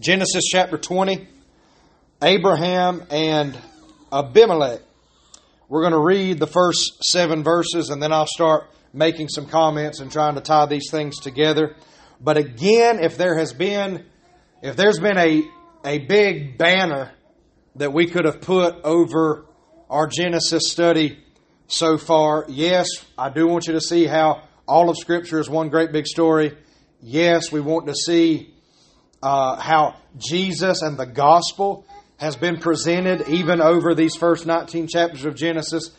Genesis chapter 20, Abraham and Abimelech. We're going to read the first seven verses and then I'll start making some comments and trying to tie these things together. But again, if there has been, if there's been a, a big banner that we could have put over our Genesis study so far, yes, I do want you to see how all of Scripture is one great big story. Yes, we want to see uh, how Jesus and the gospel has been presented even over these first 19 chapters of Genesis.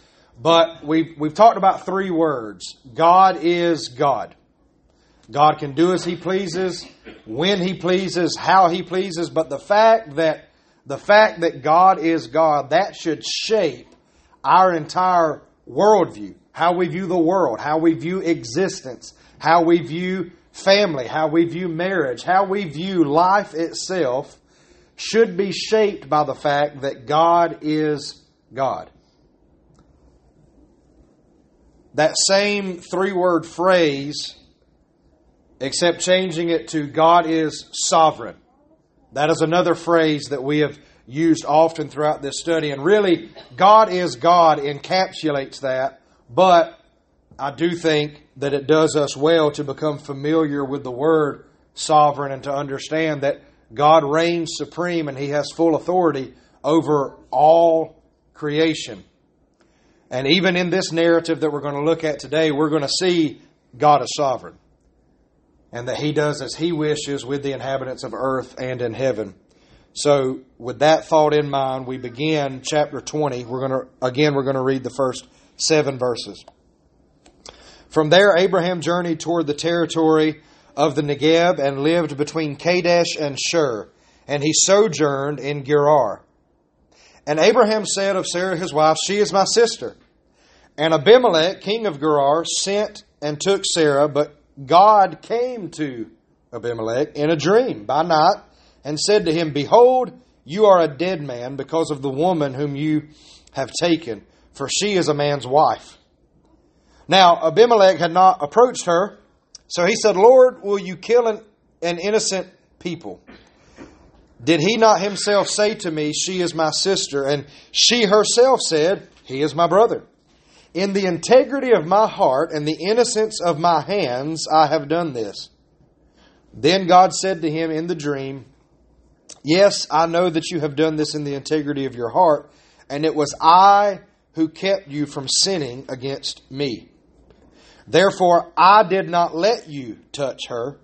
But we've, we've talked about three words God is God. God can do as He pleases, when He pleases, how He pleases. But the fact that the fact that God is God, that should shape our entire worldview, how we view the world, how we view existence, how we view family, how we view marriage, how we view life itself should be shaped by the fact that God is God. That same three word phrase, except changing it to God is sovereign. That is another phrase that we have used often throughout this study. And really, God is God encapsulates that, but I do think that it does us well to become familiar with the word sovereign and to understand that God reigns supreme and He has full authority over all creation. And even in this narrative that we're going to look at today, we're going to see God is sovereign and that He does as He wishes with the inhabitants of earth and in heaven. So, with that thought in mind, we begin chapter 20. We're going to, again, we're going to read the first seven verses. From there, Abraham journeyed toward the territory of the Negeb and lived between Kadesh and Shur, and he sojourned in Gerar. And Abraham said of Sarah his wife, She is my sister. And Abimelech, king of Gerar, sent and took Sarah, but God came to Abimelech in a dream by night and said to him, Behold, you are a dead man because of the woman whom you have taken, for she is a man's wife. Now, Abimelech had not approached her, so he said, Lord, will you kill an, an innocent people? Did he not himself say to me, She is my sister? And she herself said, He is my brother. In the integrity of my heart and the innocence of my hands, I have done this. Then God said to him in the dream, Yes, I know that you have done this in the integrity of your heart, and it was I who kept you from sinning against me. Therefore, I did not let you touch her.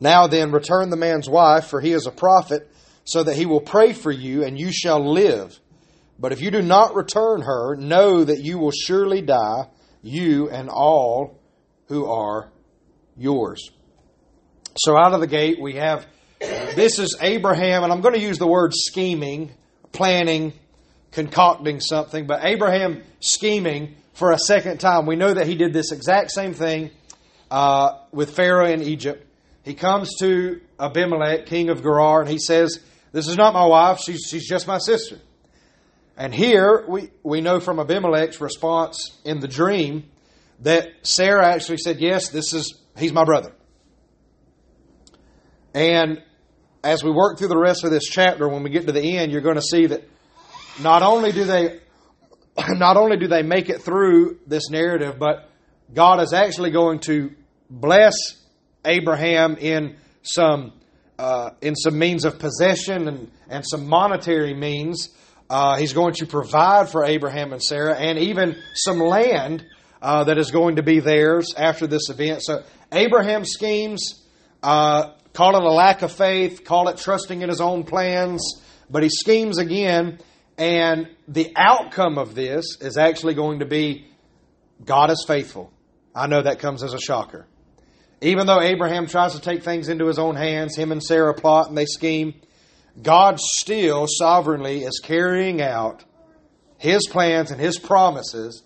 Now then, return the man's wife, for he is a prophet, so that he will pray for you, and you shall live. But if you do not return her, know that you will surely die, you and all who are yours. So, out of the gate, we have this is Abraham, and I'm going to use the word scheming, planning, concocting something, but Abraham scheming for a second time. We know that he did this exact same thing uh, with Pharaoh in Egypt. He comes to Abimelech, king of Gerar, and he says, This is not my wife, she's, she's just my sister. And here we, we know from Abimelech's response in the dream that Sarah actually said, Yes, this is he's my brother. And as we work through the rest of this chapter, when we get to the end, you're going to see that not only do they not only do they make it through this narrative, but God is actually going to bless Abraham in some uh, in some means of possession and, and some monetary means. Uh, he's going to provide for Abraham and Sarah, and even some land uh, that is going to be theirs after this event. So Abraham schemes, uh, call it a lack of faith, call it trusting in his own plans, but he schemes again and the outcome of this is actually going to be God is faithful. I know that comes as a shocker. Even though Abraham tries to take things into his own hands, him and Sarah plot and they scheme, God still sovereignly is carrying out his plans and his promises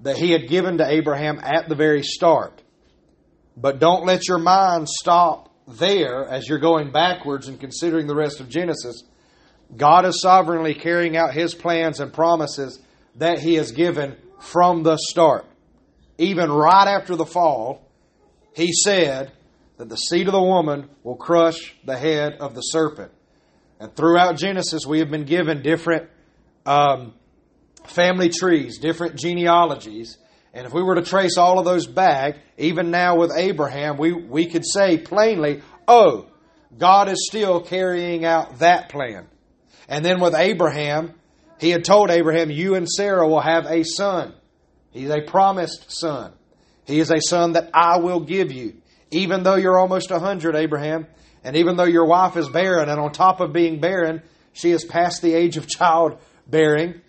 that he had given to Abraham at the very start. But don't let your mind stop there as you're going backwards and considering the rest of Genesis God is sovereignly carrying out His plans and promises that He has given from the start. Even right after the fall, He said that the seed of the woman will crush the head of the serpent. And throughout Genesis, we have been given different um, family trees, different genealogies. And if we were to trace all of those back, even now with Abraham, we, we could say plainly, oh, God is still carrying out that plan. And then with Abraham, he had told Abraham, You and Sarah will have a son. He's a promised son. He is a son that I will give you. Even though you're almost a hundred, Abraham, and even though your wife is barren, and on top of being barren, she is past the age of childbearing,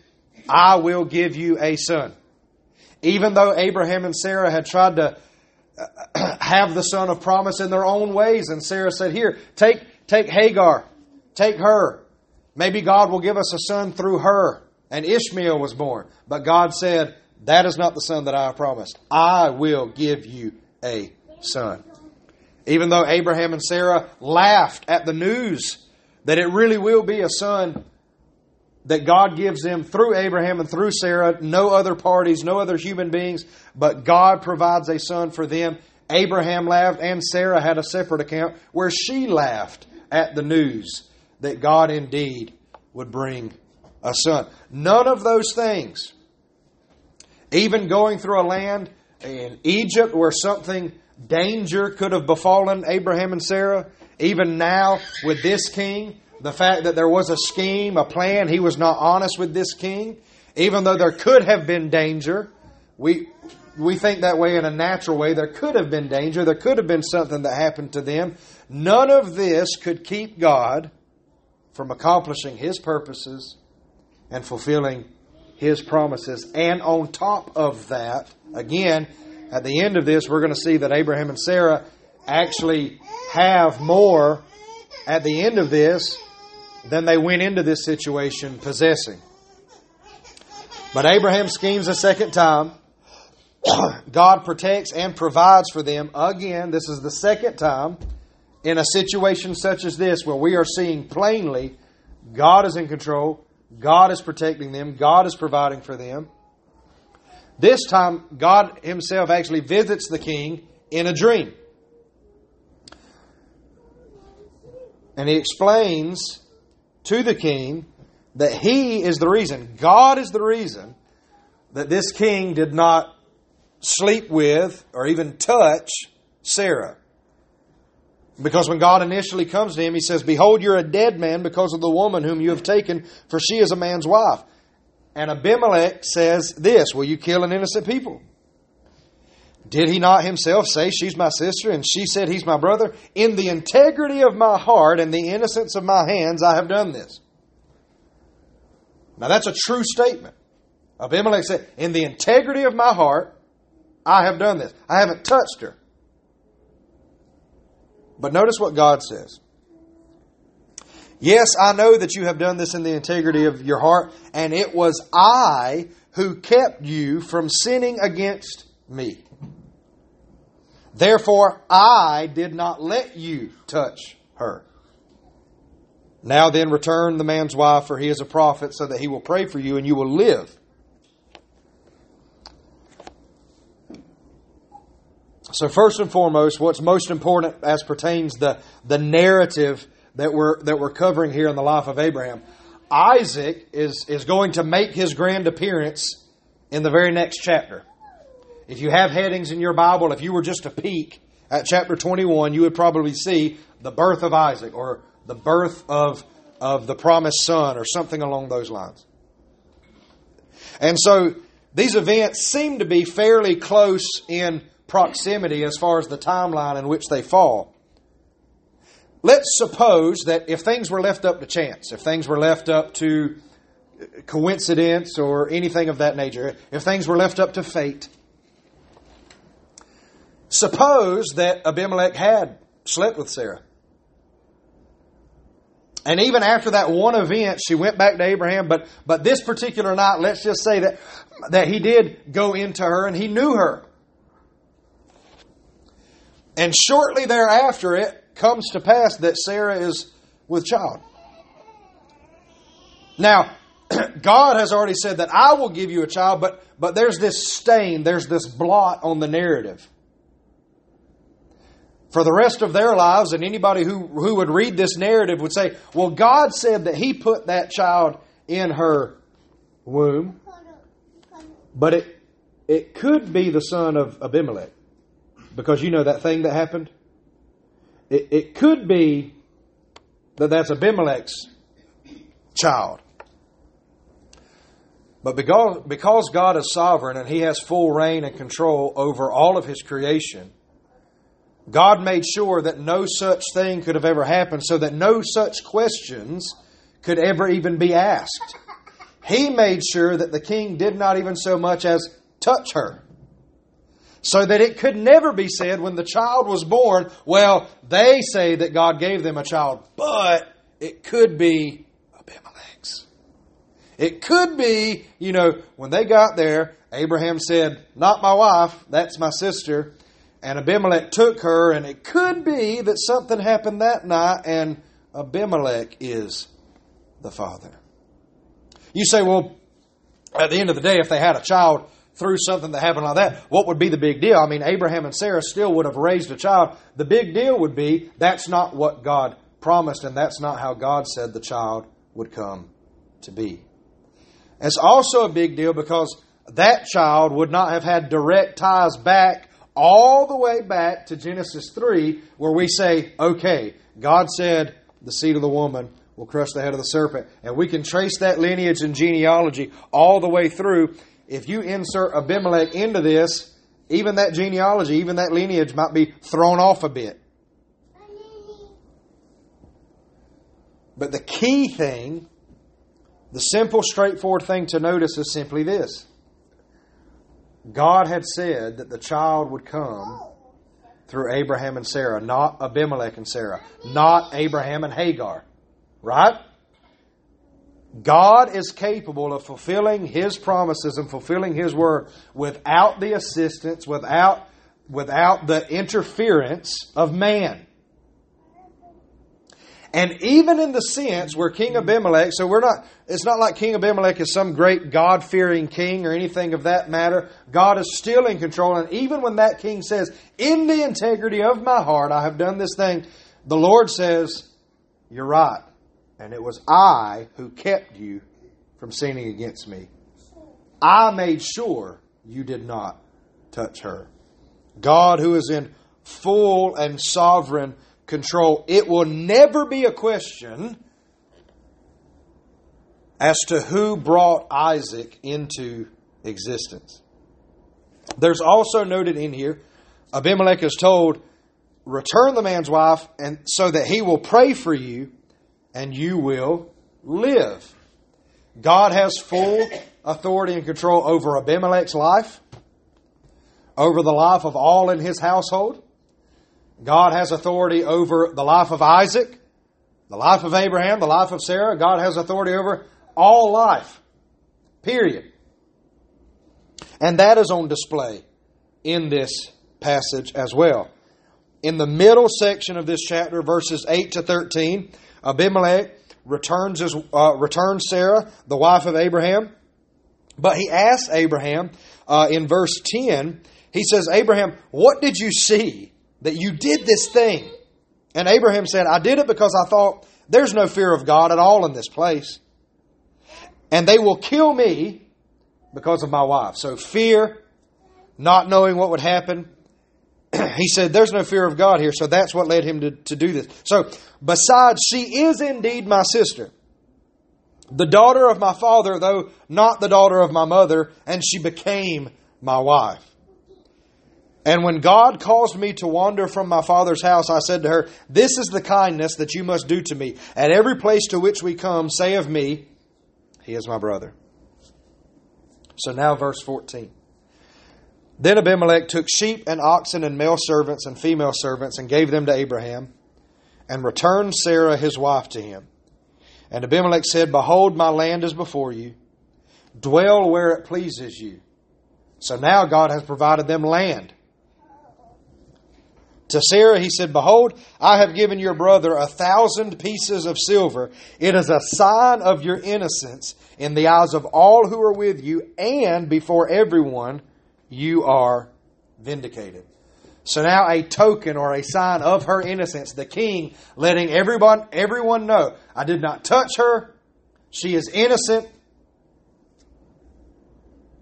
I will give you a son. Even though Abraham and Sarah had tried to uh, have the son of promise in their own ways, and Sarah said, Here, take, take Hagar, take her. Maybe God will give us a son through her. And Ishmael was born. But God said, That is not the son that I promised. I will give you a son. Even though Abraham and Sarah laughed at the news that it really will be a son that God gives them through Abraham and through Sarah, no other parties, no other human beings, but God provides a son for them. Abraham laughed and Sarah had a separate account where she laughed at the news that God indeed would bring a son. None of those things, even going through a land in Egypt where something danger could have befallen Abraham and Sarah, even now with this king, the fact that there was a scheme, a plan, he was not honest with this king, even though there could have been danger, we we think that way in a natural way. There could have been danger. There could have been something that happened to them. None of this could keep God from accomplishing His purposes and fulfilling His promises. And on top of that, again, at the end of this, we're going to see that Abraham and Sarah actually have more at the end of this than they went into this situation possessing. But Abraham schemes a second time. God protects and provides for them. Again, this is the second time in a situation such as this where we are seeing plainly God is in control, God is protecting them, God is providing for them. This time, God Himself actually visits the king in a dream. And He explains to the king that He is the reason, God is the reason that this king did not sleep with or even touch Sarah. Because when God initially comes to him, he says, Behold, you're a dead man because of the woman whom you have taken, for she is a man's wife. And Abimelech says this Will you kill an innocent people? Did he not himself say, She's my sister, and she said, He's my brother? In the integrity of my heart and the innocence of my hands, I have done this. Now that's a true statement. Abimelech said, In the integrity of my heart, I have done this. I haven't touched her. But notice what God says. Yes, I know that you have done this in the integrity of your heart, and it was I who kept you from sinning against me. Therefore, I did not let you touch her. Now then, return the man's wife, for he is a prophet, so that he will pray for you and you will live. So first and foremost, what's most important as pertains the the narrative that we're that we're covering here in the life of Abraham, Isaac is is going to make his grand appearance in the very next chapter. If you have headings in your Bible, if you were just to peek at chapter 21, you would probably see the birth of Isaac or the birth of of the promised son or something along those lines. And so these events seem to be fairly close in proximity as far as the timeline in which they fall. Let's suppose that if things were left up to chance, if things were left up to coincidence or anything of that nature, if things were left up to fate, suppose that Abimelech had slept with Sarah. And even after that one event, she went back to Abraham, but, but this particular night, let's just say that, that he did go into her and he knew her. And shortly thereafter, it comes to pass that Sarah is with child. Now, God has already said that I will give you a child, but, but there's this stain, there's this blot on the narrative. for the rest of their lives, and anybody who, who would read this narrative would say, well, God said that He put that child in her womb, but it, it could be the son of Abimelech. Because you know that thing that happened? It, it could be that that's Abimelech's child. But because, because God is sovereign and He has full reign and control over all of His creation, God made sure that no such thing could have ever happened, so that no such questions could ever even be asked. He made sure that the king did not even so much as touch her. So that it could never be said when the child was born, well, they say that God gave them a child, but it could be Abimelech's. It could be, you know, when they got there, Abraham said, Not my wife, that's my sister. And Abimelech took her, and it could be that something happened that night, and Abimelech is the father. You say, well, at the end of the day, if they had a child through something that happened like that, what would be the big deal? I mean, Abraham and Sarah still would have raised a child. The big deal would be that's not what God promised, and that's not how God said the child would come to be. It's also a big deal because that child would not have had direct ties back all the way back to Genesis 3, where we say, okay, God said the seed of the woman will crush the head of the serpent. And we can trace that lineage and genealogy all the way through. If you insert Abimelech into this, even that genealogy, even that lineage might be thrown off a bit. But the key thing, the simple, straightforward thing to notice is simply this God had said that the child would come through Abraham and Sarah, not Abimelech and Sarah, not Abraham and Hagar. Right? God is capable of fulfilling His promises and fulfilling His word without the assistance, without, without the interference of man. And even in the sense where King Abimelech, so we're not, it's not like King Abimelech is some great God fearing king or anything of that matter. God is still in control. And even when that king says, In the integrity of my heart, I have done this thing, the Lord says, You're right. And it was I who kept you from sinning against me. I made sure you did not touch her. God, who is in full and sovereign control. It will never be a question as to who brought Isaac into existence. There's also noted in here Abimelech is told, Return the man's wife, and so that he will pray for you and you will live. God has full authority and control over Abimelech's life, over the life of all in his household. God has authority over the life of Isaac, the life of Abraham, the life of Sarah. God has authority over all life. Period. And that is on display in this passage as well. In the middle section of this chapter, verses 8 to 13, Abimelech returns, his, uh, returns Sarah, the wife of Abraham. But he asks Abraham uh, in verse 10, he says, Abraham, what did you see that you did this thing. And Abraham said, I did it because I thought there's no fear of God at all in this place. And they will kill me because of my wife. So fear, not knowing what would happen. he said, There's no fear of God here. So that's what led him to, to do this. So, besides, she is indeed my sister, the daughter of my father, though not the daughter of my mother, and she became my wife. And when God caused me to wander from my father's house, I said to her, This is the kindness that you must do to me. At every place to which we come, say of me, He is my brother. So now, verse 14. Then Abimelech took sheep and oxen and male servants and female servants and gave them to Abraham and returned Sarah his wife to him. And Abimelech said, Behold, my land is before you. Dwell where it pleases you. So now God has provided them land. To Sarah he said, Behold, I have given your brother a thousand pieces of silver. It is a sign of your innocence in the eyes of all who are with you, and before everyone you are vindicated. So now a token or a sign of her innocence, the king letting everyone everyone know, I did not touch her. She is innocent.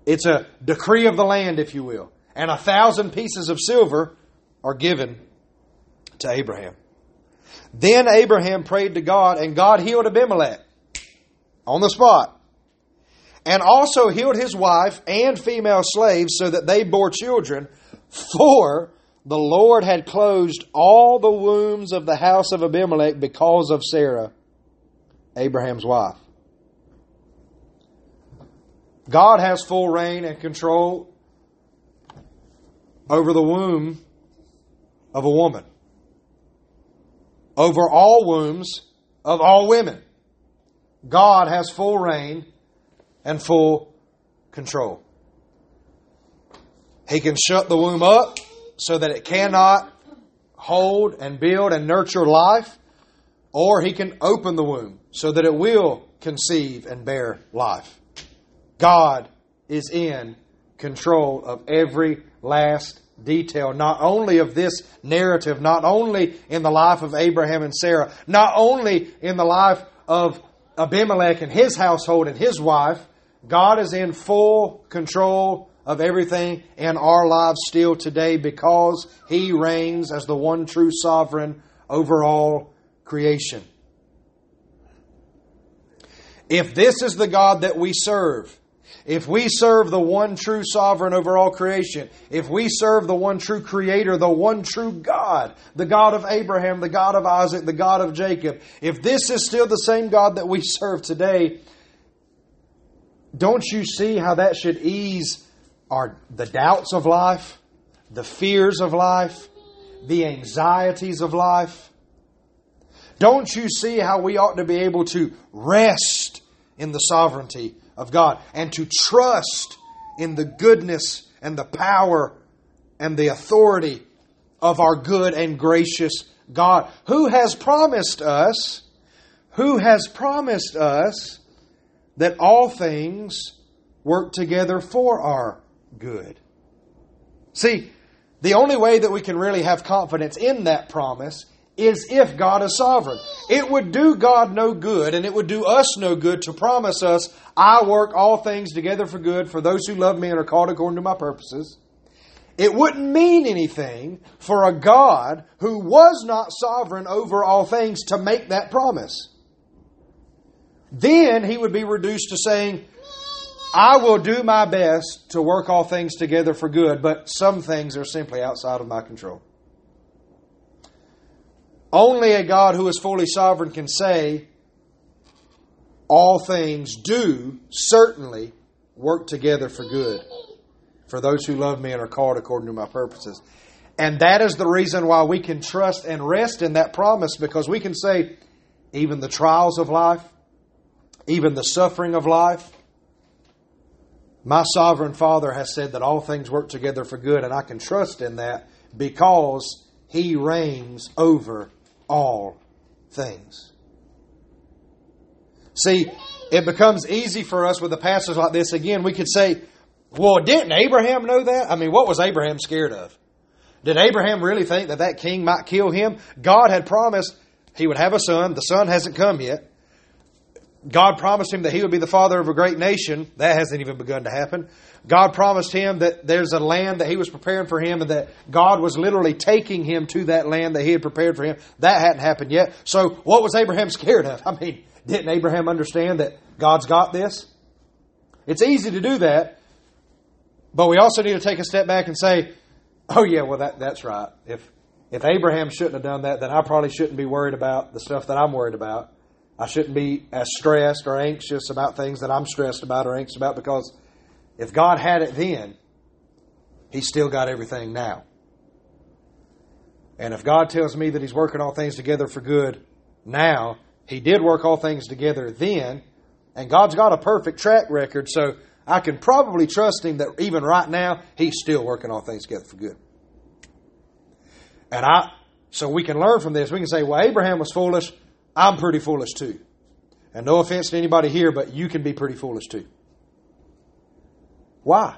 It's a decree of the land, if you will. And a thousand pieces of silver are given to Abraham. Then Abraham prayed to God, and God healed Abimelech on the spot. And also healed his wife and female slaves so that they bore children, for the Lord had closed all the wombs of the house of Abimelech because of Sarah, Abraham's wife. God has full reign and control over the womb of a woman, over all wombs of all women. God has full reign and full control. He can shut the womb up so that it cannot hold and build and nurture life, or He can open the womb so that it will conceive and bear life. God is in control of every last detail, not only of this narrative, not only in the life of Abraham and Sarah, not only in the life of Abimelech and his household and his wife, God is in full control of everything in our lives still today because He reigns as the one true sovereign over all creation. If this is the God that we serve, if we serve the one true sovereign over all creation, if we serve the one true creator, the one true God, the God of Abraham, the God of Isaac, the God of Jacob, if this is still the same God that we serve today, don't you see how that should ease our the doubts of life, the fears of life, the anxieties of life? Don't you see how we ought to be able to rest in the sovereignty of God and to trust in the goodness and the power and the authority of our good and gracious God, who has promised us, who has promised us that all things work together for our good. See, the only way that we can really have confidence in that promise is if God is sovereign. It would do God no good and it would do us no good to promise us, I work all things together for good for those who love me and are called according to my purposes. It wouldn't mean anything for a God who was not sovereign over all things to make that promise. Then he would be reduced to saying, I will do my best to work all things together for good, but some things are simply outside of my control. Only a God who is fully sovereign can say, All things do certainly work together for good for those who love me and are called according to my purposes. And that is the reason why we can trust and rest in that promise because we can say, even the trials of life, even the suffering of life, my sovereign Father has said that all things work together for good, and I can trust in that because He reigns over all things. See, it becomes easy for us with a passage like this. Again, we could say, well, didn't Abraham know that? I mean, what was Abraham scared of? Did Abraham really think that that king might kill him? God had promised he would have a son. The son hasn't come yet. God promised him that he would be the father of a great nation. That hasn't even begun to happen. God promised him that there's a land that he was preparing for him and that God was literally taking him to that land that he had prepared for him. That hadn't happened yet. So what was Abraham scared of? I mean, didn't Abraham understand that God's got this? It's easy to do that, but we also need to take a step back and say, oh yeah, well that, that's right. If, if Abraham shouldn't have done that, then I probably shouldn't be worried about the stuff that I'm worried about. I shouldn't be as stressed or anxious about things that I'm stressed about or anxious about because if God had it then, He's still got everything now. And if God tells me that He's working all things together for good now, He did work all things together then, and God's got a perfect track record, so I can probably trust Him that even right now, He's still working all things together for good. And I, so we can learn from this. We can say, well, Abraham was foolish. I'm pretty foolish too. And no offense to anybody here, but you can be pretty foolish too. Why?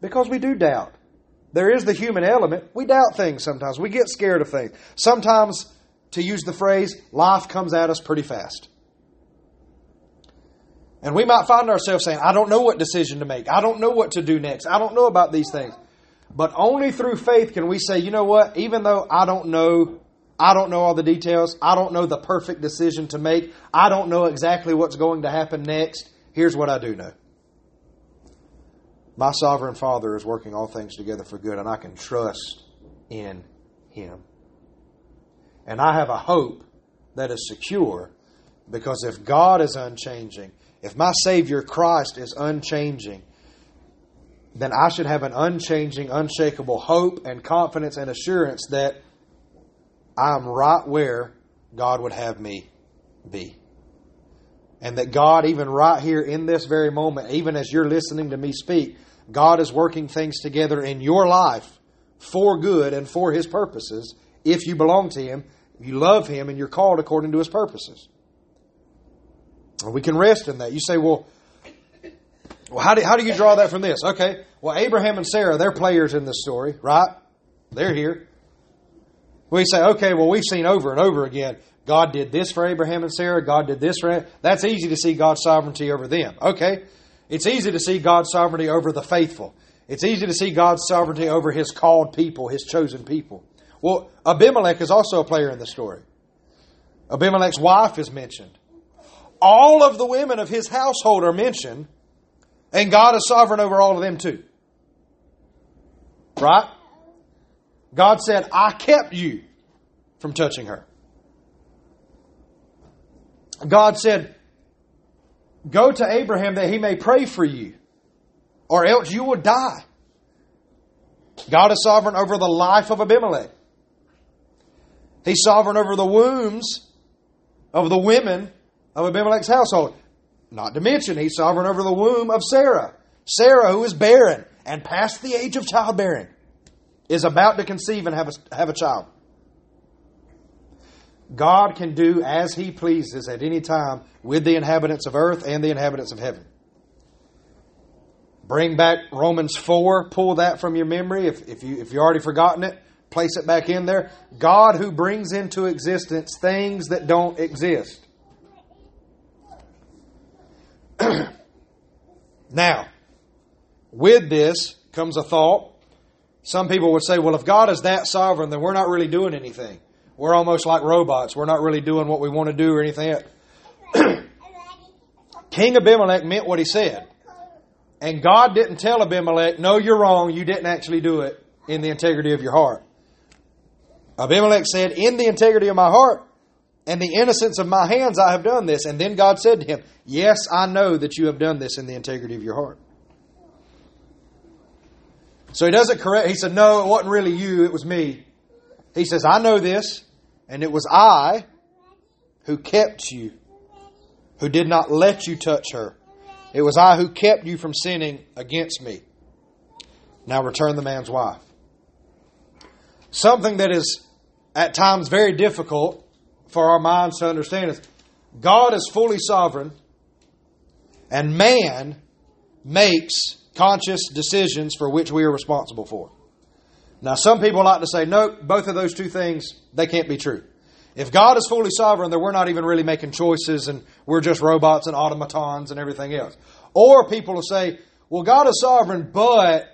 Because we do doubt. there is the human element. We doubt things sometimes. We get scared of things. Sometimes, to use the phrase, life comes at us pretty fast. And we might find ourselves saying, I don't know what decision to make. I don't know what to do next. I don't know about these things. But only through faith can we say, you know what? Even though I don't know, I don't know all the details. I don't know the perfect decision to make. I don't know exactly what's going to happen next. Here's what I do know. My sovereign Father is working all things together for good, and I can trust in Him. And I have a hope that is secure because if God is unchanging, if my Savior Christ is unchanging, then I should have an unchanging, unshakable hope and confidence and assurance that I'm right where God would have me be. And that God, even right here in this very moment, even as you're listening to me speak, God is working things together in your life for good and for His purposes if you belong to Him, you love Him, and you're called according to His purposes. And we can rest in that. You say, well, well, how do, how do you draw that from this? Okay, well, Abraham and Sarah, they're players in this story, right? They're here. We say, okay, well, we've seen over and over again, God did this for Abraham and Sarah, God did this for That's easy to see God's sovereignty over them. Okay, it's easy to see God's sovereignty over the faithful. It's easy to see God's sovereignty over his called people, his chosen people. Well, Abimelech is also a player in the story. Abimelech's wife is mentioned. All of the women of his household are mentioned and God is sovereign over all of them too. Right? God said, I kept you from touching her. God said, Go to Abraham that he may pray for you, or else you will die. God is sovereign over the life of Abimelech. He's sovereign over the wombs of the women of Abimelech's household. Not to mention, he's sovereign over the womb of Sarah. Sarah, who is barren and past the age of childbearing, is about to conceive and have a, have a child. God can do as he pleases at any time with the inhabitants of earth and the inhabitants of heaven. Bring back Romans 4, pull that from your memory. If, if, you, if you've already forgotten it, place it back in there. God who brings into existence things that don't exist. now, with this comes a thought. Some people would say, well, if God is that sovereign, then we're not really doing anything. We're almost like robots. We're not really doing what we want to do or anything King Abimelech meant what he said. And God didn't tell Abimelech, no, you're wrong. You didn't actually do it in the integrity of your heart. Abimelech said, in the integrity of my heart, and the innocence of my hands I have done this. And then God said to him, Yes, I know that you have done this in the integrity of your heart. So he doesn't correct. He said, No, it wasn't really you, it was me. He says, I know this, and it was I who kept you, who did not let you touch her. It was I who kept you from sinning against me. Now return the man's wife. Something that is at times very difficult for our minds to understand is God is fully sovereign, and man makes conscious decisions for which we are responsible for. Now, some people like to say, no, both of those two things, they can't be true. If God is fully sovereign, then we're not even really making choices and we're just robots and automatons and everything else. Or people will say, well, God is sovereign, but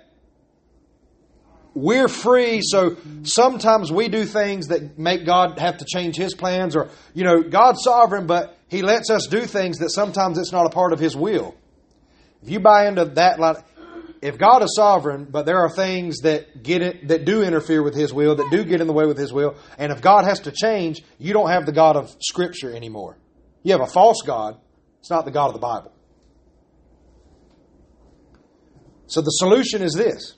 we're free, so sometimes we do things that make God have to change His plans, or, you know, God's sovereign, but He lets us do things that sometimes it's not a part of His will. If you buy into that, if God is sovereign, but there are things that get it, that do interfere with His will, that do get in the way with His will, and if God has to change, you don't have the God of Scripture anymore. You have a false God. It's not the God of the Bible. So the solution is this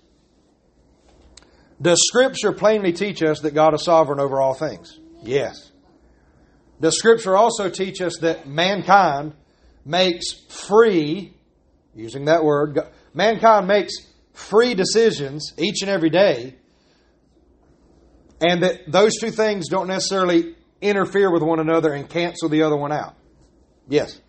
does Scripture plainly teach us that God is sovereign over all things? Yes. Does Scripture also teach us that mankind makes free, using that word, mankind makes free decisions each and every day, and that those two things don't necessarily interfere with one another and cancel the other one out? Yes.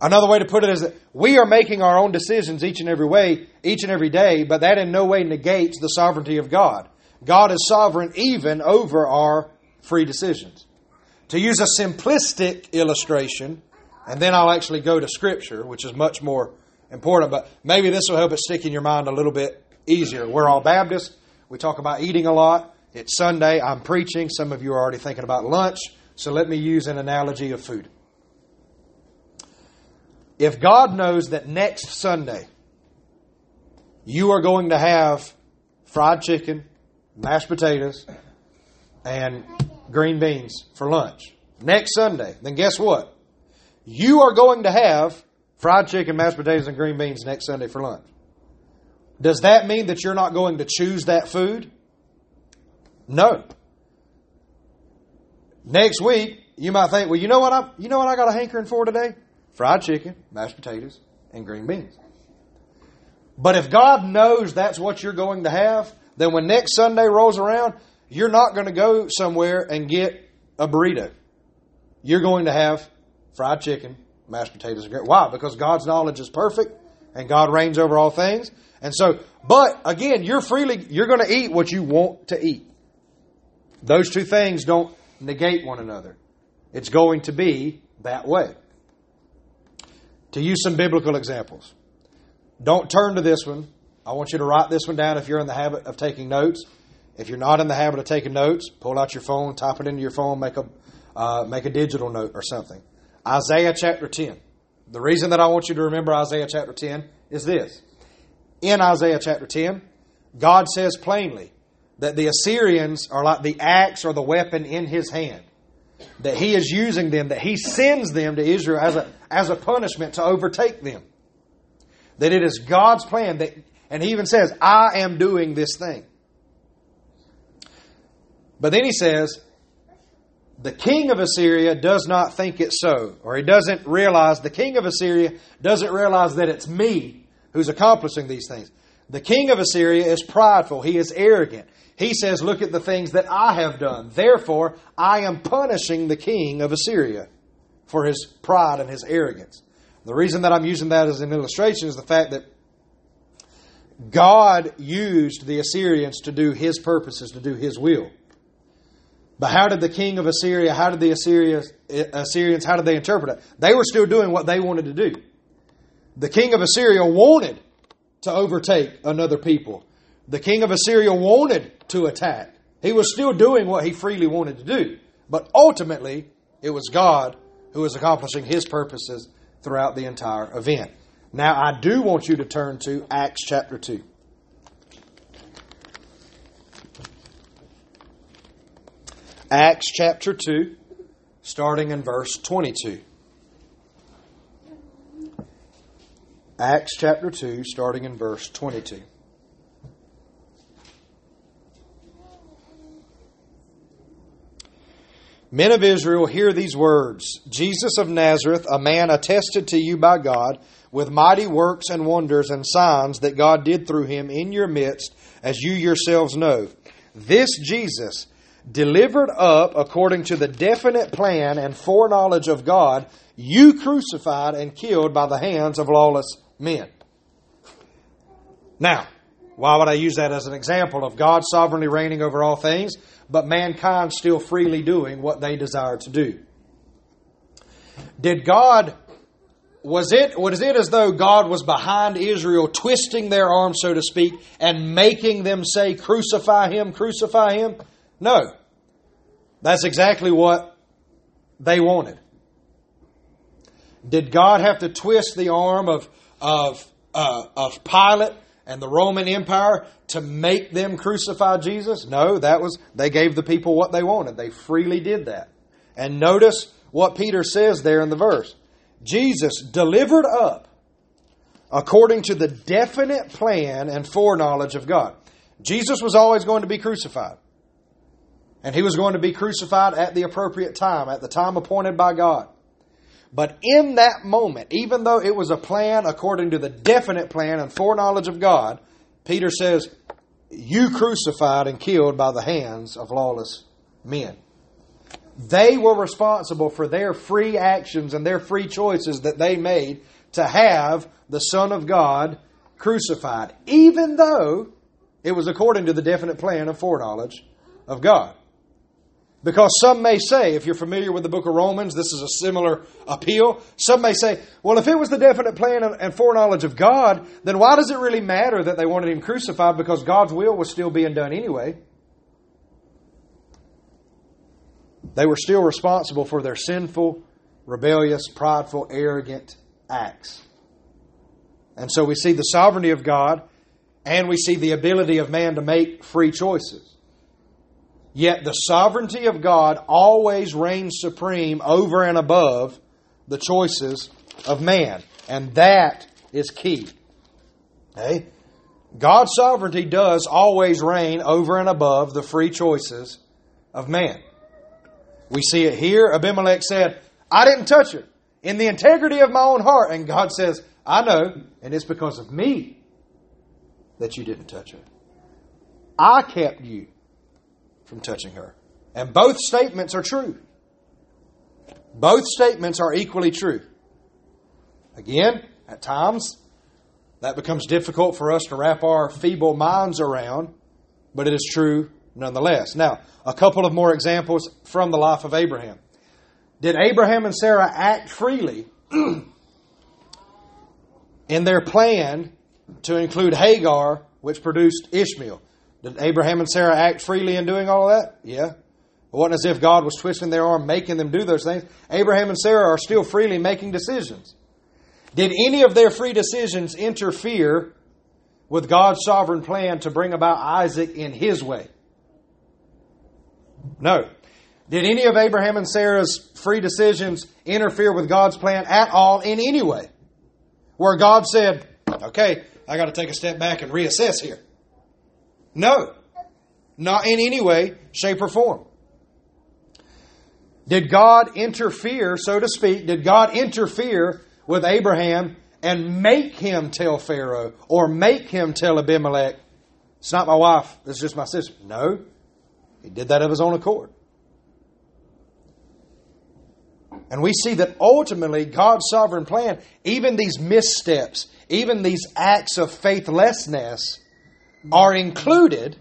Another way to put it is that we are making our own decisions each and every way, each and every day, but that in no way negates the sovereignty of God. God is sovereign even over our free decisions. To use a simplistic illustration, and then I'll actually go to Scripture, which is much more important, but maybe this will help it stick in your mind a little bit easier. We're all Baptists. We talk about eating a lot. It's Sunday. I'm preaching. Some of you are already thinking about lunch. So let me use an analogy of food. If God knows that next Sunday you are going to have fried chicken, mashed potatoes, and green beans for lunch next Sunday, then guess what? You are going to have fried chicken, mashed potatoes, and green beans next Sunday for lunch. Does that mean that you're not going to choose that food? No. Next week, you might think, well, you know what I you know what I got a hankering for today? Fried chicken, mashed potatoes, and green beans. But if God knows that's what you're going to have, then when next Sunday rolls around, you're not going to go somewhere and get a burrito. You're going to have fried chicken, mashed potatoes, and green. Why? Because God's knowledge is perfect and God reigns over all things. And so, but again, you're freely you're going to eat what you want to eat. Those two things don't negate one another. It's going to be that way. To use some biblical examples. Don't turn to this one. I want you to write this one down if you're in the habit of taking notes. If you're not in the habit of taking notes, pull out your phone, type it into your phone, make a uh, make a digital note or something. Isaiah chapter 10. The reason that I want you to remember Isaiah chapter 10 is this. In Isaiah chapter 10, God says plainly that the Assyrians are like the axe or the weapon in his hand. That he is using them, that he sends them to Israel as a, as a punishment to overtake them. That it is God's plan that, and he even says, I am doing this thing. But then he says, the king of Assyria does not think it so, or he doesn't realize, the king of Assyria doesn't realize that it's me who's accomplishing these things. The king of Assyria is prideful, he is arrogant. He says, Look at the things that I have done. Therefore, I am punishing the king of Assyria for his pride and his arrogance. The reason that I'm using that as an illustration is the fact that God used the Assyrians to do his purposes, to do his will. But how did the king of Assyria, how did the Assyrians, Assyrians, how did they interpret it? They were still doing what they wanted to do. The king of Assyria wanted to overtake another people. The king of Assyria wanted to attack. He was still doing what he freely wanted to do. But ultimately, it was God who was accomplishing his purposes throughout the entire event. Now, I do want you to turn to Acts chapter 2. Acts chapter 2, starting in verse 22. Acts chapter 2, starting in verse 22. Men of Israel, hear these words Jesus of Nazareth, a man attested to you by God with mighty works and wonders and signs that God did through him in your midst, as you yourselves know. This Jesus, delivered up according to the definite plan and foreknowledge of God, you crucified and killed by the hands of lawless men. Now, why would I use that as an example of God sovereignly reigning over all things, but mankind still freely doing what they desire to do? Did God was it was it as though God was behind Israel, twisting their arms, so to speak, and making them say, Crucify him, crucify him? No. That's exactly what they wanted. Did God have to twist the arm of, of, uh, of Pilate and the Roman Empire to make them crucify Jesus? No, that was, they gave the people what they wanted. They freely did that. And notice what Peter says there in the verse Jesus delivered up according to the definite plan and foreknowledge of God. Jesus was always going to be crucified. And he was going to be crucified at the appropriate time, at the time appointed by God. But in that moment, even though it was a plan according to the definite plan and foreknowledge of God, Peter says, You crucified and killed by the hands of lawless men. They were responsible for their free actions and their free choices that they made to have the Son of God crucified, even though it was according to the definite plan of foreknowledge of God. Because some may say, if you're familiar with the book of Romans, this is a similar appeal. Some may say, well, if it was the definite plan and foreknowledge of God, then why does it really matter that they wanted him crucified? Because God's will was still being done anyway. They were still responsible for their sinful, rebellious, prideful, arrogant acts. And so we see the sovereignty of God and we see the ability of man to make free choices. Yet the sovereignty of God always reigns supreme over and above the choices of man. And that is key. Okay? God's sovereignty does always reign over and above the free choices of man. We see it here. Abimelech said, I didn't touch her in the integrity of my own heart. And God says, I know, and it's because of me that you didn't touch her. I kept you from touching her. And both statements are true. Both statements are equally true. Again, at times, that becomes difficult for us to wrap our feeble minds around, but it is true nonetheless. Now, a couple of more examples from the life of Abraham. Did Abraham and Sarah act freely in their plan to include Hagar, which produced Ishmael. Did Abraham and Sarah act freely in doing all of that? Yeah. It wasn't as if God was twisting their arm, making them do those things. Abraham and Sarah are still freely making decisions. Did any of their free decisions interfere with God's sovereign plan to bring about Isaac in his way? No. Did any of Abraham and Sarah's free decisions interfere with God's plan at all in any way? Where God said, okay, I got to take a step back and reassess here. No, not in any way, shape, or form. Did God interfere, so to speak, did God interfere with Abraham and make him tell Pharaoh or make him tell Abimelech, it's not my wife, it's just my sister? No, he did that of his own accord. And we see that ultimately God's sovereign plan, even these missteps, even these acts of faithlessness, are included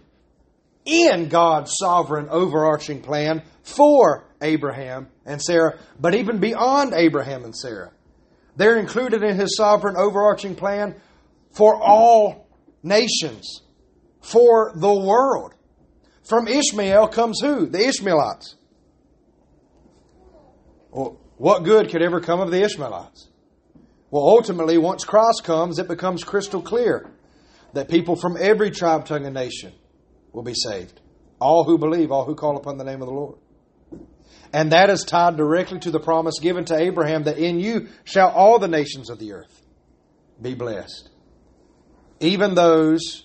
in God's sovereign overarching plan for Abraham and Sarah, but even beyond Abraham and Sarah. They're included in his sovereign overarching plan for all nations, for the world. From Ishmael comes who? The Ishmaelites. Well, what good could ever come of the Ishmaelites? Well, ultimately, once Christ comes, it becomes crystal clear that people from every tribe, tongue, and nation will be saved. All who believe, all who call upon the name of the Lord. And that is tied directly to the promise given to Abraham that in you shall all the nations of the earth be blessed. Even those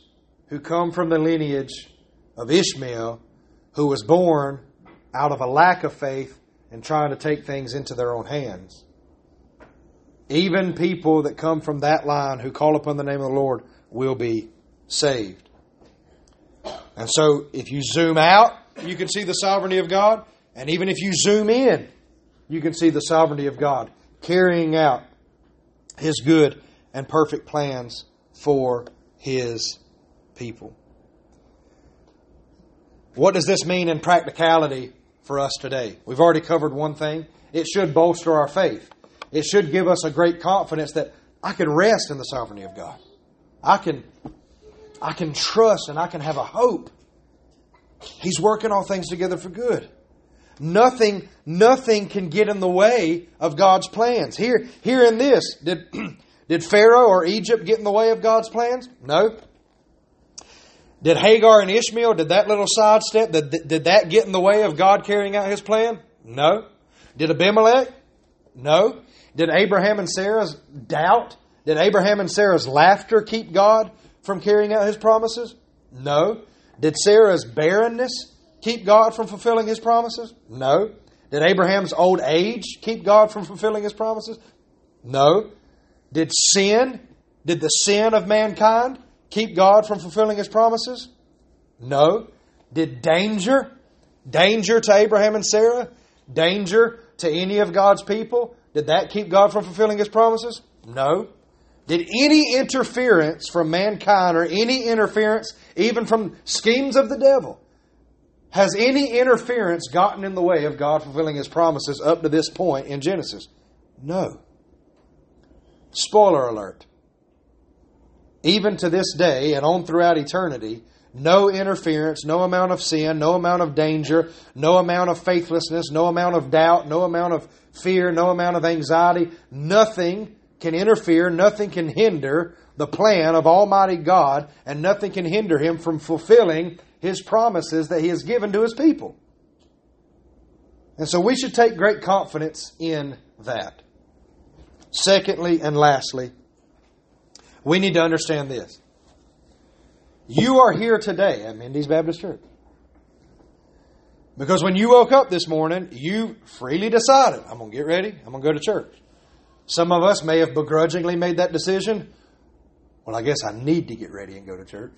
who come from the lineage of Ishmael, who was born out of a lack of faith and trying to take things into their own hands. Even people that come from that line who call upon the name of the Lord will be saved. And so, if you zoom out, you can see the sovereignty of God. And even if you zoom in, you can see the sovereignty of God carrying out His good and perfect plans for His people. What does this mean in practicality for us today. We've already covered one thing. It should bolster our faith. It should give us a great confidence that I can rest in the sovereignty of God. I can I can trust and I can have a hope. He's working all things together for good. Nothing nothing can get in the way of God's plans. Here here in this, did did Pharaoh or Egypt get in the way of God's plans? No. Did Hagar and Ishmael, did that little sidestep, did, did that get in the way of God carrying out his plan? No. Did Abimelech? No. Did Abraham and Sarah's doubt? Did Abraham and Sarah's laughter keep God from carrying out his promises? No. Did Sarah's barrenness keep God from fulfilling his promises? No. Did Abraham's old age keep God from fulfilling his promises? No. Did sin, did the sin of mankind keep God from fulfilling his promises? No. Did danger, danger to Abraham and Sarah, danger to any of God's people, did that keep God from fulfilling his promises? No. Did any interference from mankind or any interference, even from schemes of the devil, has any interference gotten in the way of God fulfilling his promises up to this point in Genesis? No. Spoiler alert. Even to this day and on throughout eternity, no interference, no amount of sin, no amount of danger, no amount of faithlessness, no amount of doubt, no amount of fear, no amount of anxiety, nothing can interfere, nothing can hinder the plan of Almighty God, and nothing can hinder Him from fulfilling His promises that He has given to His people. And so we should take great confidence in that. Secondly and lastly, we need to understand this. You are here today at Mindy's Baptist Church. Because when you woke up this morning, you freely decided, I'm going to get ready, I'm going to go to church. Some of us may have begrudgingly made that decision. Well, I guess I need to get ready and go to church.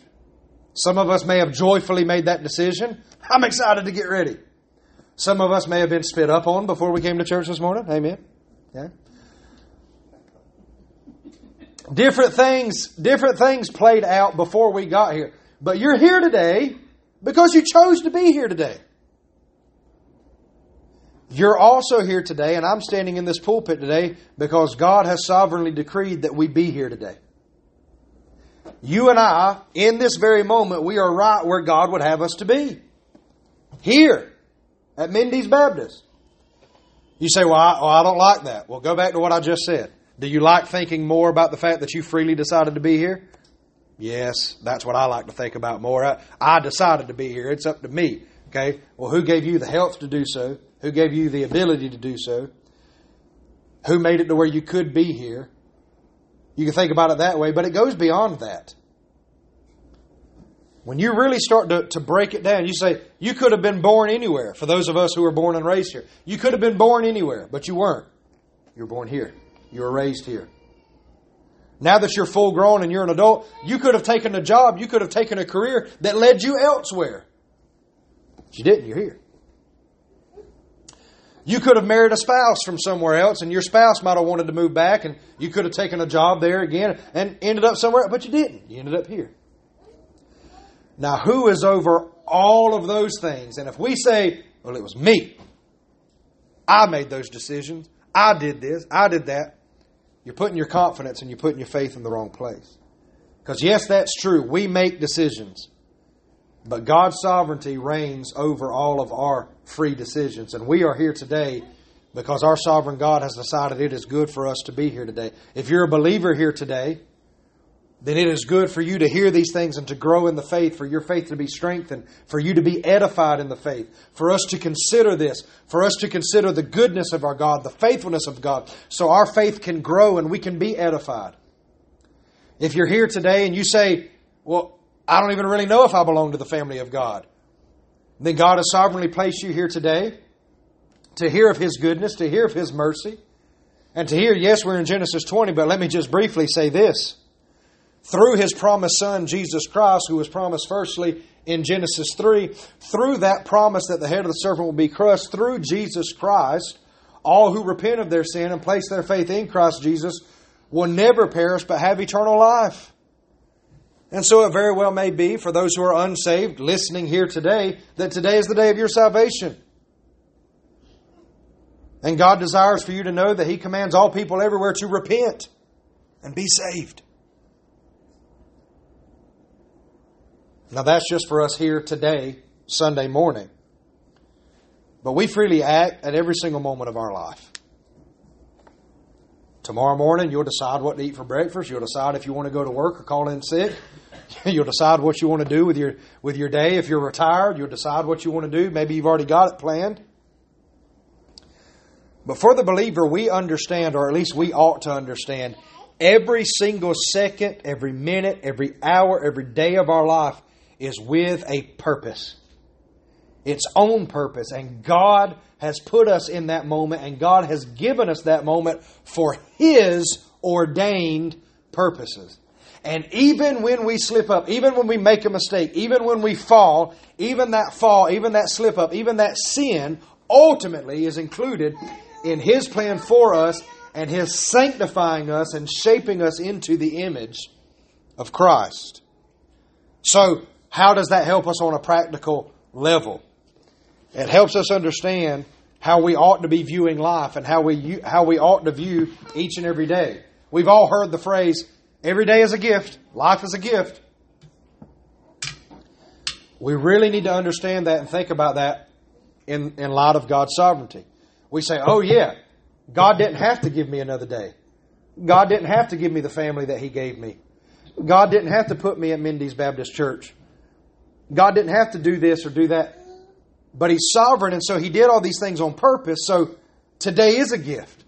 Some of us may have joyfully made that decision. I'm excited to get ready. Some of us may have been spit up on before we came to church this morning. Amen. Yeah. Different things, different things played out before we got here. But you're here today because you chose to be here today. You're also here today, and I'm standing in this pulpit today because God has sovereignly decreed that we be here today. You and I, in this very moment, we are right where God would have us to be. Here at Mindy's Baptist. You say, well I, well, I don't like that. Well, go back to what I just said. Do you like thinking more about the fact that you freely decided to be here? Yes, that's what I like to think about more. I, I decided to be here. It's up to me. Okay? Well, who gave you the health to do so? Who gave you the ability to do so? Who made it to where you could be here? You can think about it that way, but it goes beyond that. When you really start to, to break it down, you say, you could have been born anywhere. For those of us who were born and raised here, you could have been born anywhere, but you weren't. You were born here. You were raised here. Now that you're full grown and you're an adult, you could have taken a job, you could have taken a career that led you elsewhere. But you didn't, you're here. You could have married a spouse from somewhere else, and your spouse might have wanted to move back, and you could have taken a job there again and ended up somewhere, but you didn't. You ended up here. Now, who is over all of those things? And if we say, well, it was me, I made those decisions, I did this, I did that, you're putting your confidence and you're putting your faith in the wrong place. Because, yes, that's true. We make decisions. But God's sovereignty reigns over all of our free decisions. And we are here today because our sovereign God has decided it is good for us to be here today. If you're a believer here today, then it is good for you to hear these things and to grow in the faith, for your faith to be strengthened, for you to be edified in the faith, for us to consider this, for us to consider the goodness of our God, the faithfulness of God, so our faith can grow and we can be edified. If you're here today and you say, Well, I don't even really know if I belong to the family of God. Then God has sovereignly placed you here today to hear of His goodness, to hear of His mercy, and to hear, yes, we're in Genesis 20, but let me just briefly say this. Through His promised Son, Jesus Christ, who was promised firstly in Genesis 3, through that promise that the head of the serpent will be crushed, through Jesus Christ, all who repent of their sin and place their faith in Christ Jesus will never perish but have eternal life. And so it very well may be for those who are unsaved listening here today that today is the day of your salvation. And God desires for you to know that He commands all people everywhere to repent and be saved. Now that's just for us here today, Sunday morning. But we freely act at every single moment of our life. Tomorrow morning, you'll decide what to eat for breakfast. You'll decide if you want to go to work or call in sick. you'll decide what you want to do with your with your day. If you're retired, you'll decide what you want to do. Maybe you've already got it planned. But for the believer, we understand, or at least we ought to understand, every single second, every minute, every hour, every day of our life is with a purpose. Its own purpose. And God has put us in that moment, and God has given us that moment for His ordained purposes. And even when we slip up, even when we make a mistake, even when we fall, even that fall, even that slip up, even that sin, ultimately is included in His plan for us and His sanctifying us and shaping us into the image of Christ. So, how does that help us on a practical level? It helps us understand how we ought to be viewing life and how we how we ought to view each and every day. We've all heard the phrase every day is a gift, life is a gift. We really need to understand that and think about that in, in light of God's sovereignty. We say, oh, yeah, God didn't have to give me another day. God didn't have to give me the family that He gave me. God didn't have to put me at Mindy's Baptist Church. God didn't have to do this or do that. But He's sovereign, and so He did all these things on purpose. So today is a gift.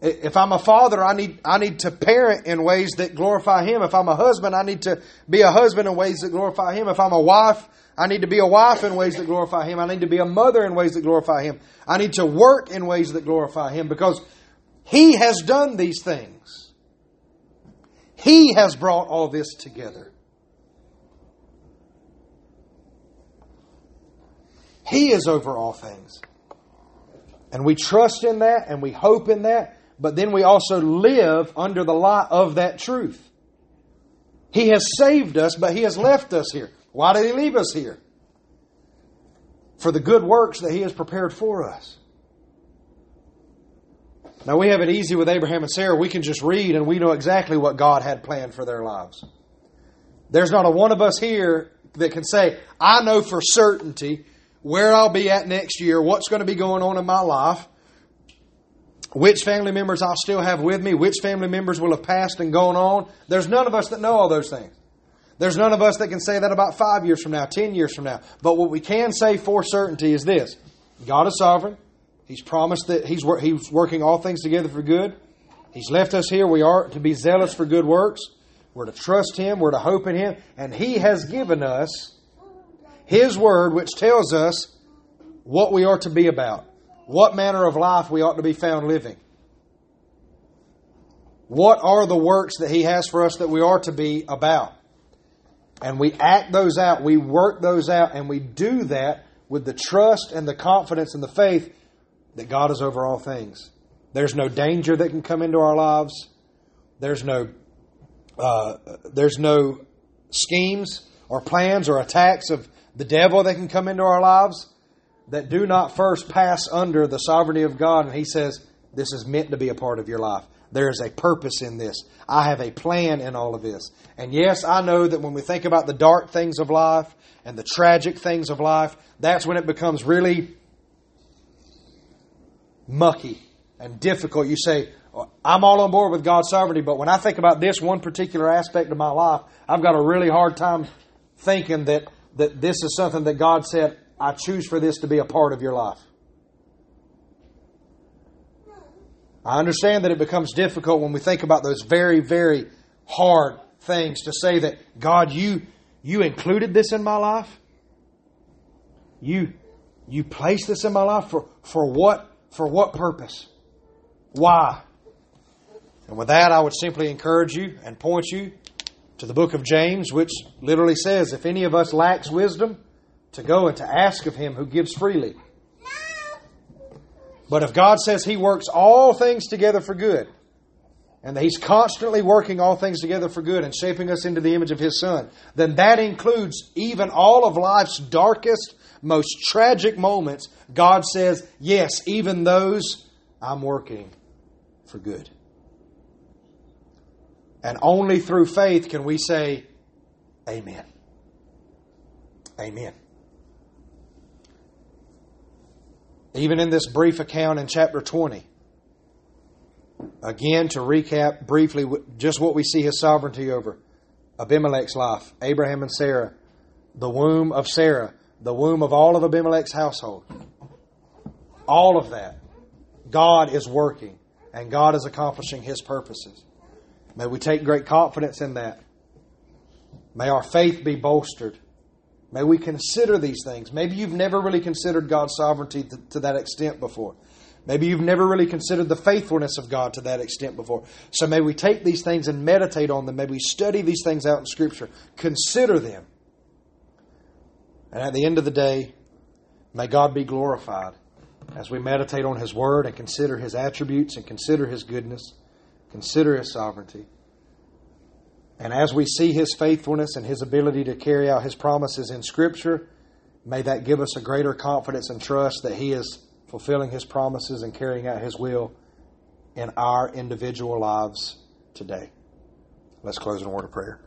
If I'm a father, I need, I need to parent in ways that glorify Him. If I'm a husband, I need to be a husband in ways that glorify Him. If I'm a wife, I need to be a wife in ways that glorify Him. I need to be a mother in ways that glorify Him. I need to work in ways that glorify Him because He has done these things. He has brought all this together. He is over all things. And we trust in that and we hope in that, but then we also live under the light of that truth. He has saved us, but He has left us here. Why did He leave us here? For the good works that He has prepared for us. Now, we have it easy with Abraham and Sarah. We can just read and we know exactly what God had planned for their lives. There's not a one of us here that can say, I know for certainty where I'll be at next year, what's going to be going on in my life, which family members I'll still have with me, which family members will have passed and gone on. There's none of us that know all those things. There's none of us that can say that about five years from now, ten years from now. But what we can say for certainty is this God is sovereign. He's promised that he's, he's working all things together for good. He's left us here. We are to be zealous for good works. We're to trust Him. We're to hope in Him. And He has given us His Word, which tells us what we are to be about, what manner of life we ought to be found living. What are the works that He has for us that we are to be about? And we act those out, we work those out, and we do that with the trust and the confidence and the faith that God is over all things. There's no danger that can come into our lives. There's no uh, there's no schemes or plans or attacks of the devil that can come into our lives that do not first pass under the sovereignty of God. And He says, This is meant to be a part of your life. There is a purpose in this. I have a plan in all of this. And yes, I know that when we think about the dark things of life and the tragic things of life, that's when it becomes really mucky and difficult. You say, I'm all on board with God's sovereignty, but when I think about this one particular aspect of my life, I've got a really hard time thinking that, that this is something that God said, I choose for this to be a part of your life. I understand that it becomes difficult when we think about those very, very hard things to say that, God, you, you included this in my life? You, you placed this in my life for, for what, for what purpose? Why? And with that, I would simply encourage you and point you to the book of James, which literally says, if any of us lacks wisdom, to go and to ask of him who gives freely but if God says He works all things together for good, and that He's constantly working all things together for good and shaping us into the image of His Son, then that includes even all of life's darkest, most tragic moments. God says, Yes, even those I'm working for good. And only through faith can we say, Amen. Amen. Even in this brief account in chapter 20. Again, to recap briefly just what we see his sovereignty over Abimelech's life, Abraham and Sarah, the womb of Sarah, the womb of all of Abimelech's household. All of that. God is working and God is accomplishing his purposes. May we take great confidence in that. May our faith be bolstered May we consider these things. Maybe you've never really considered God's sovereignty to, to, that extent before. Maybe you've never really considered the faithfulness of God to that extent before. So may we take these things and meditate on them. May we study these things out in Scripture. Consider them. And at the end of the day, May God be glorified as we meditate on His Word and consider His attributes and consider His goodness, consider His sovereignty. And as we see His faithfulness and His ability to carry out His promises in Scripture, may that give us a greater confidence and trust that He is fulfilling His promises and carrying out His will in our individual lives today. Let's close in a word of prayer.